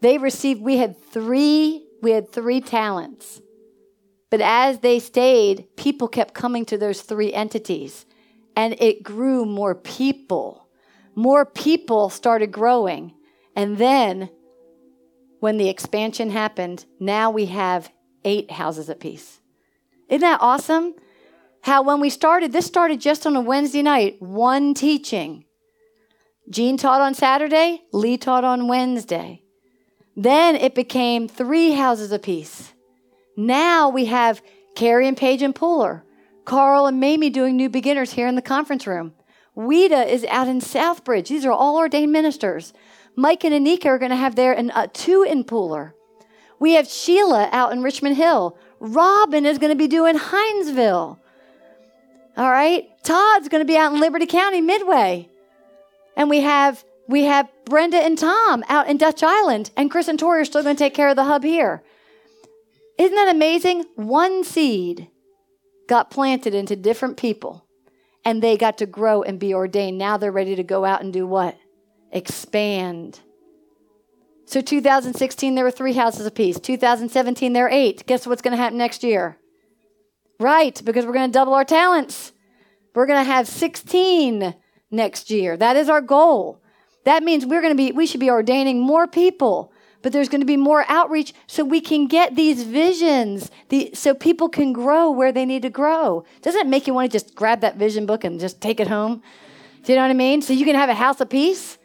they received, we had three, we had three talents. But as they stayed, people kept coming to those three entities and it grew more people. More people started growing. And then when the expansion happened, now we have eight houses apiece. Isn't that awesome? How when we started, this started just on a Wednesday night, one teaching. Gene taught on Saturday, Lee taught on Wednesday. Then it became three houses apiece. Now we have Carrie and Paige and Pooler, Carl and Mamie doing new beginners here in the conference room. Weta is out in Southbridge. These are all ordained ministers. Mike and Anika are going to have their uh, two in Pooler. We have Sheila out in Richmond Hill. Robin is going to be doing Hinesville. All right. Todd's going to be out in Liberty County, Midway. And we have we have Brenda and Tom out in Dutch Island, and Chris and Tori are still going to take care of the hub here. Isn't that amazing? One seed got planted into different people, and they got to grow and be ordained. Now they're ready to go out and do what? Expand. So 2016, there were three houses apiece. 2017, there are eight. Guess what's going to happen next year? Right, because we're going to double our talents. We're going to have 16 next year. That is our goal. That means we're going to be, we should be ordaining more people, but there's going to be more outreach so we can get these visions, the, so people can grow where they need to grow. Doesn't it make you want to just grab that vision book and just take it home? Do you know what I mean? So you can have a house of peace?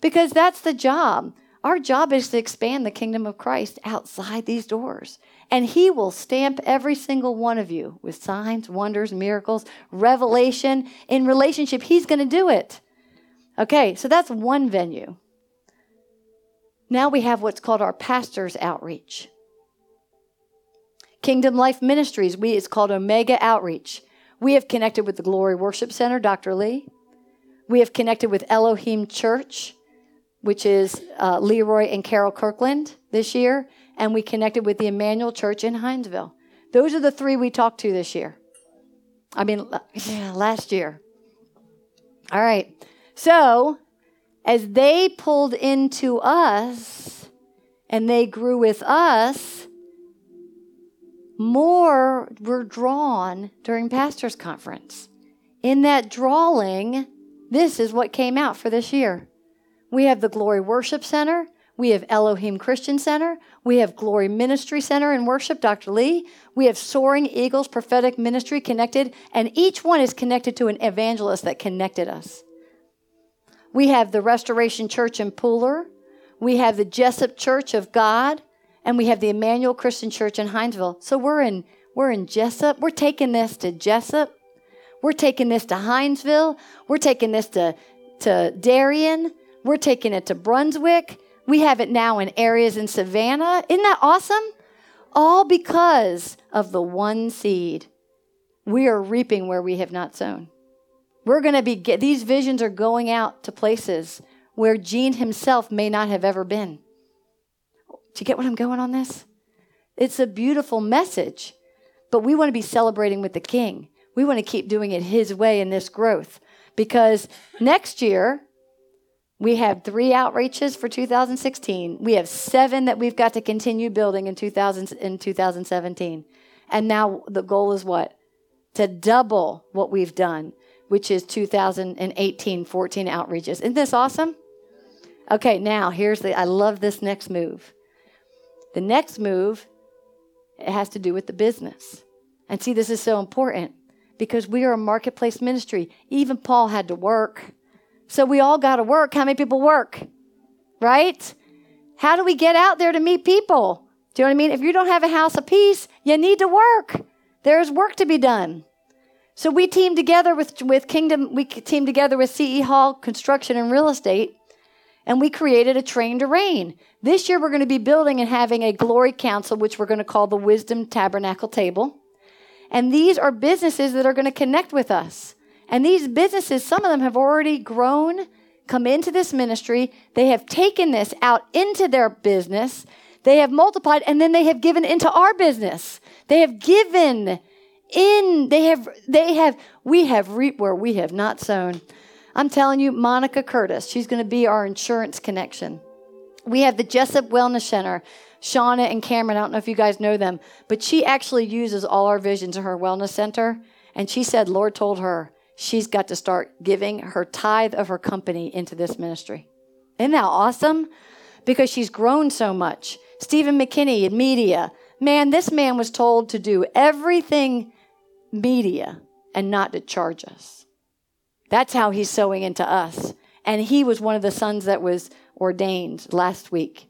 Because that's the job. Our job is to expand the kingdom of Christ outside these doors. And He will stamp every single one of you with signs, wonders, miracles, revelation. In relationship, He's going to do it. Okay, so that's one venue. Now we have what's called our pastor's outreach. Kingdom Life Ministries, we it's called Omega Outreach. We have connected with the Glory Worship Center, Dr. Lee. We have connected with Elohim Church which is uh, Leroy and Carol Kirkland this year, and we connected with the Emmanuel Church in Hinesville. Those are the three we talked to this year. I mean, last year. All right. So, as they pulled into us and they grew with us, more were drawn during Pastor's Conference. In that drawing, this is what came out for this year. We have the Glory Worship Center. We have Elohim Christian Center. We have Glory Ministry Center and Worship, Dr. Lee. We have Soaring Eagles Prophetic Ministry connected, and each one is connected to an evangelist that connected us. We have the Restoration Church in Pooler. We have the Jesup Church of God, and we have the Emmanuel Christian Church in Hinesville. So we're in we're in Jesup. We're taking this to Jesup. We're taking this to Hinesville. We're taking this to to Darien. We're taking it to Brunswick. We have it now in areas in Savannah. Isn't that awesome? All because of the one seed. We are reaping where we have not sown. We're going to be, these visions are going out to places where Gene himself may not have ever been. Do you get what I'm going on this? It's a beautiful message, but we want to be celebrating with the King. We want to keep doing it His way in this growth because next year, we have three outreaches for 2016. We have seven that we've got to continue building in, 2000, in 2017. And now the goal is what? To double what we've done, which is 2018, 14 outreaches. Isn't this awesome? Okay, now here's the, I love this next move. The next move, it has to do with the business. And see, this is so important because we are a marketplace ministry. Even Paul had to work. So we all got to work. How many people work? Right? How do we get out there to meet people? Do you know what I mean? If you don't have a house of peace, you need to work. There's work to be done. So we teamed together with, with Kingdom, we teamed together with CE Hall Construction and Real Estate, and we created a train to reign. This year we're going to be building and having a glory council, which we're going to call the Wisdom Tabernacle Table. And these are businesses that are going to connect with us. And these businesses, some of them have already grown, come into this ministry. They have taken this out into their business. They have multiplied and then they have given into our business. They have given in, they have, they have, we have reaped where we have not sown. I'm telling you, Monica Curtis, she's going to be our insurance connection. We have the Jesup Wellness Center. Shauna and Cameron, I don't know if you guys know them, but she actually uses all our visions in her wellness center. And she said, Lord told her she's got to start giving her tithe of her company into this ministry. Isn't that awesome? Because she's grown so much. Stephen McKinney in media. Man, this man was told to do everything media and not to charge us. That's how he's sowing into us. And he was one of the sons that was ordained last week.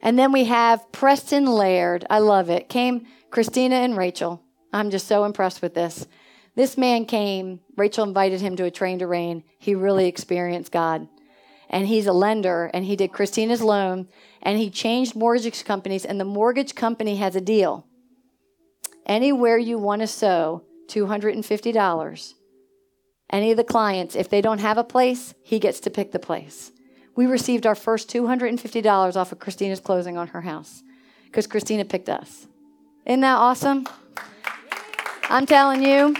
And then we have Preston Laird. I love it. Came Christina and Rachel. I'm just so impressed with this. This man came, Rachel invited him to a train to reign. He really experienced God. And he's a lender, and he did Christina's loan, and he changed mortgage companies, and the mortgage company has a deal. Anywhere you want to sow $250, any of the clients, if they don't have a place, he gets to pick the place. We received our first $250 off of Christina's closing on her house because Christina picked us. Isn't that awesome? I'm telling you,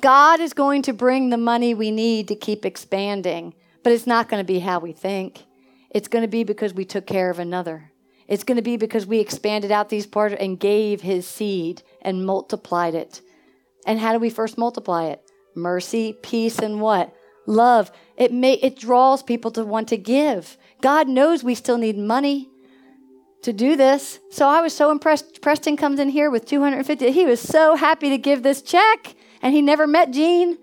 God is going to bring the money we need to keep expanding, but it's not going to be how we think. It's going to be because we took care of another. It's going to be because we expanded out these parts and gave his seed and multiplied it. And how do we first multiply it? Mercy, peace, and what? Love. It may it draws people to want to give. God knows we still need money to do this. So I was so impressed. Preston comes in here with 250. He was so happy to give this check, and he never met Gene.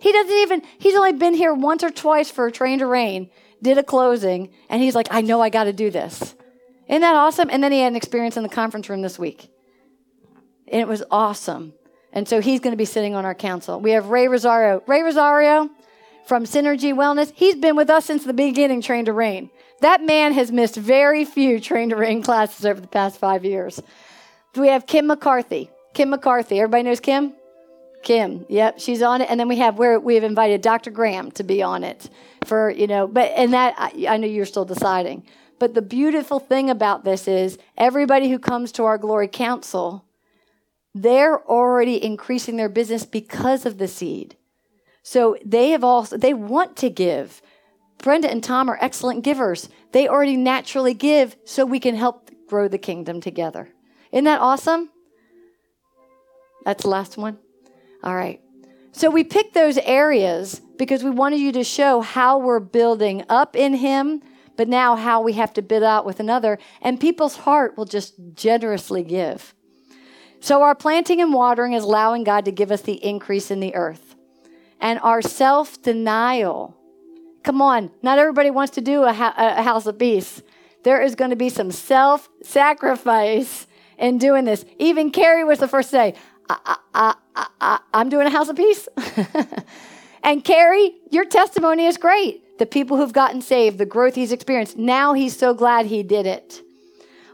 He doesn't even, he's only been here once or twice for a train to reign, did a closing, and he's like, I know I got to do this. Isn't that awesome? And then he had an experience in the conference room this week. And it was awesome. And so he's going to be sitting on our council. We have Ray Rosario. Ray Rosario from Synergy Wellness, he's been with us since the beginning, Train to Reign. That man has missed very few Train to Reign (laughs) classes over the past five years. We have Kim McCarthy. Kim McCarthy. Everybody knows Kim? Kim. Yep, she's on it. And then we have where we have invited Dr. Graham to be on it for, you know, but and that I, I know you're still deciding. But the beautiful thing about this is everybody who comes to our glory council, they're already increasing their business because of the seed. So they have also they want to give. Brenda and Tom are excellent givers. They already naturally give so we can help grow the kingdom together. Isn't that awesome? That's the last one. All right. So we picked those areas because we wanted you to show how we're building up in Him, but now how we have to bid out with another. And people's heart will just generously give. So our planting and watering is allowing God to give us the increase in the earth and our self denial. Come on, not everybody wants to do a, ha- a house of peace. There is going to be some self sacrifice in doing this. Even Carrie was the first to say, I, I, I'm doing a house of peace. (laughs) and Carrie, your testimony is great. The people who've gotten saved, the growth he's experienced. Now he's so glad he did it.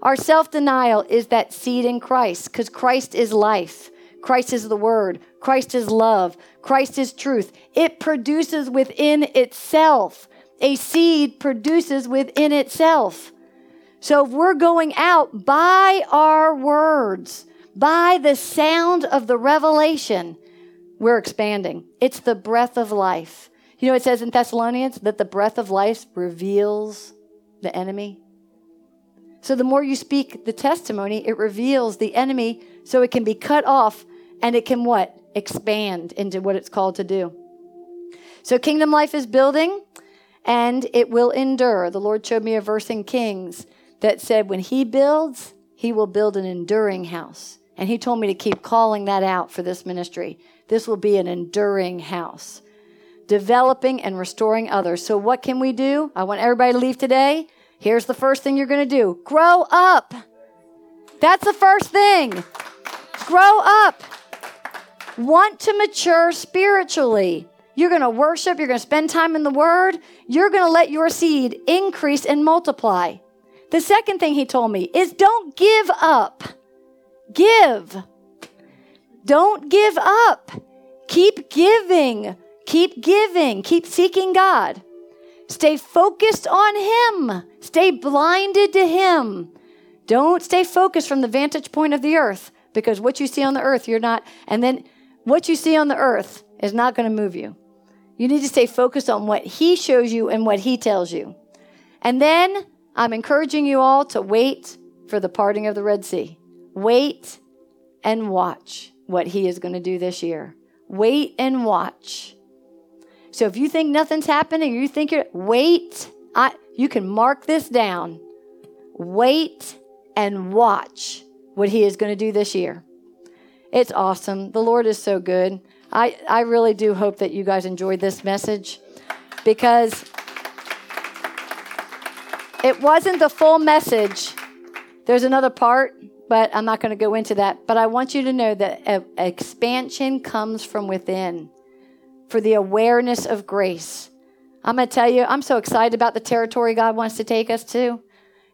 Our self denial is that seed in Christ because Christ is life. Christ is the Word. Christ is love. Christ is truth. It produces within itself. A seed produces within itself. So if we're going out by our words, by the sound of the revelation, we're expanding. It's the breath of life. You know, it says in Thessalonians that the breath of life reveals the enemy. So the more you speak the testimony, it reveals the enemy so it can be cut off and it can what? Expand into what it's called to do. So kingdom life is building and it will endure. The Lord showed me a verse in Kings that said, when he builds, he will build an enduring house. And he told me to keep calling that out for this ministry. This will be an enduring house, developing and restoring others. So, what can we do? I want everybody to leave today. Here's the first thing you're going to do grow up. That's the first thing. Grow up want to mature spiritually, you're going to worship, you're going to spend time in the Word, you're going to let your seed increase and multiply. The second thing he told me is don't give up. Give. Don't give up. Keep giving. Keep giving. Keep seeking God. Stay focused on Him. Stay blinded to Him. Don't stay focused from the vantage point of the earth because what you see on the earth, you're not, and then what you see on the earth is not going to move you. You need to stay focused on what He shows you and what He tells you. And then I'm encouraging you all to wait for the parting of the Red Sea. Wait and watch what He is going to do this year. Wait and watch. So if you think nothing's happening, you think you're, wait. I, you can mark this down. Wait and watch what He is going to do this year. It's awesome. The Lord is so good. I, I really do hope that you guys enjoyed this message because it wasn't the full message. There's another part, but I'm not going to go into that. But I want you to know that expansion comes from within for the awareness of grace. I'm going to tell you, I'm so excited about the territory God wants to take us to.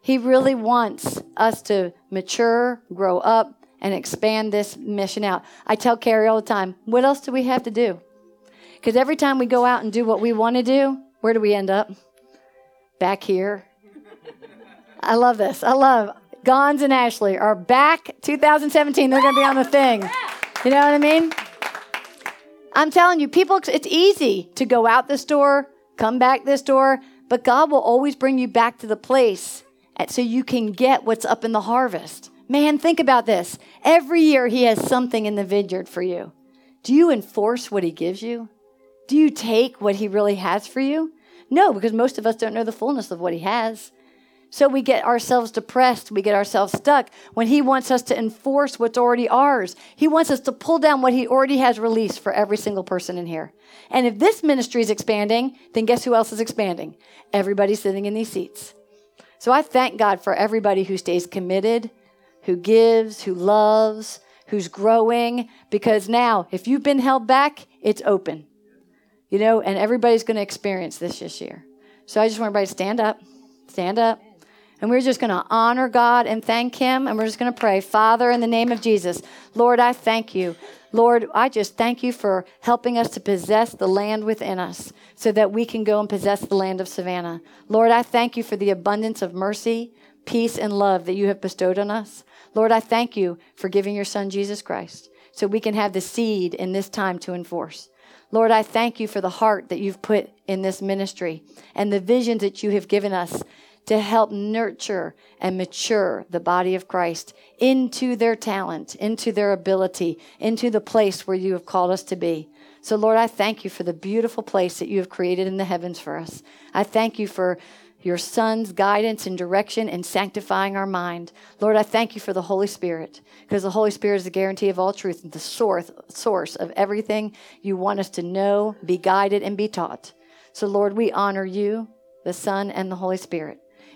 He really wants us to mature, grow up, and expand this mission out. I tell Carrie all the time, what else do we have to do? Because every time we go out and do what we want to do, where do we end up? Back here. I love this. I love Gons and Ashley are back 2017. They're going to be on the thing. You know what I mean? I'm telling you, people, it's easy to go out this door, come back this door, but God will always bring you back to the place so you can get what's up in the harvest. Man, think about this. Every year He has something in the vineyard for you. Do you enforce what He gives you? Do you take what He really has for you? No, because most of us don't know the fullness of what He has. So we get ourselves depressed, we get ourselves stuck when He wants us to enforce what's already ours. He wants us to pull down what He already has released for every single person in here. And if this ministry is expanding, then guess who else is expanding? Everybody sitting in these seats. So I thank God for everybody who stays committed, who gives, who loves, who's growing, because now, if you've been held back, it's open. You know, and everybody's going to experience this this year. So I just want everybody to stand up, stand up. And we're just going to honor God and thank Him. And we're just going to pray, Father, in the name of Jesus, Lord, I thank you. Lord, I just thank you for helping us to possess the land within us so that we can go and possess the land of Savannah. Lord, I thank you for the abundance of mercy, peace, and love that you have bestowed on us. Lord, I thank you for giving your Son, Jesus Christ, so we can have the seed in this time to enforce. Lord, I thank you for the heart that you've put in this ministry and the visions that you have given us to help nurture and mature the body of Christ into their talent, into their ability, into the place where you have called us to be. So, Lord, I thank you for the beautiful place that you have created in the heavens for us. I thank you for your Son's guidance and direction in sanctifying our mind. Lord, I thank you for the Holy Spirit because the Holy Spirit is the guarantee of all truth and the source, source of everything you want us to know, be guided, and be taught. So, Lord, we honor you, the Son, and the Holy Spirit.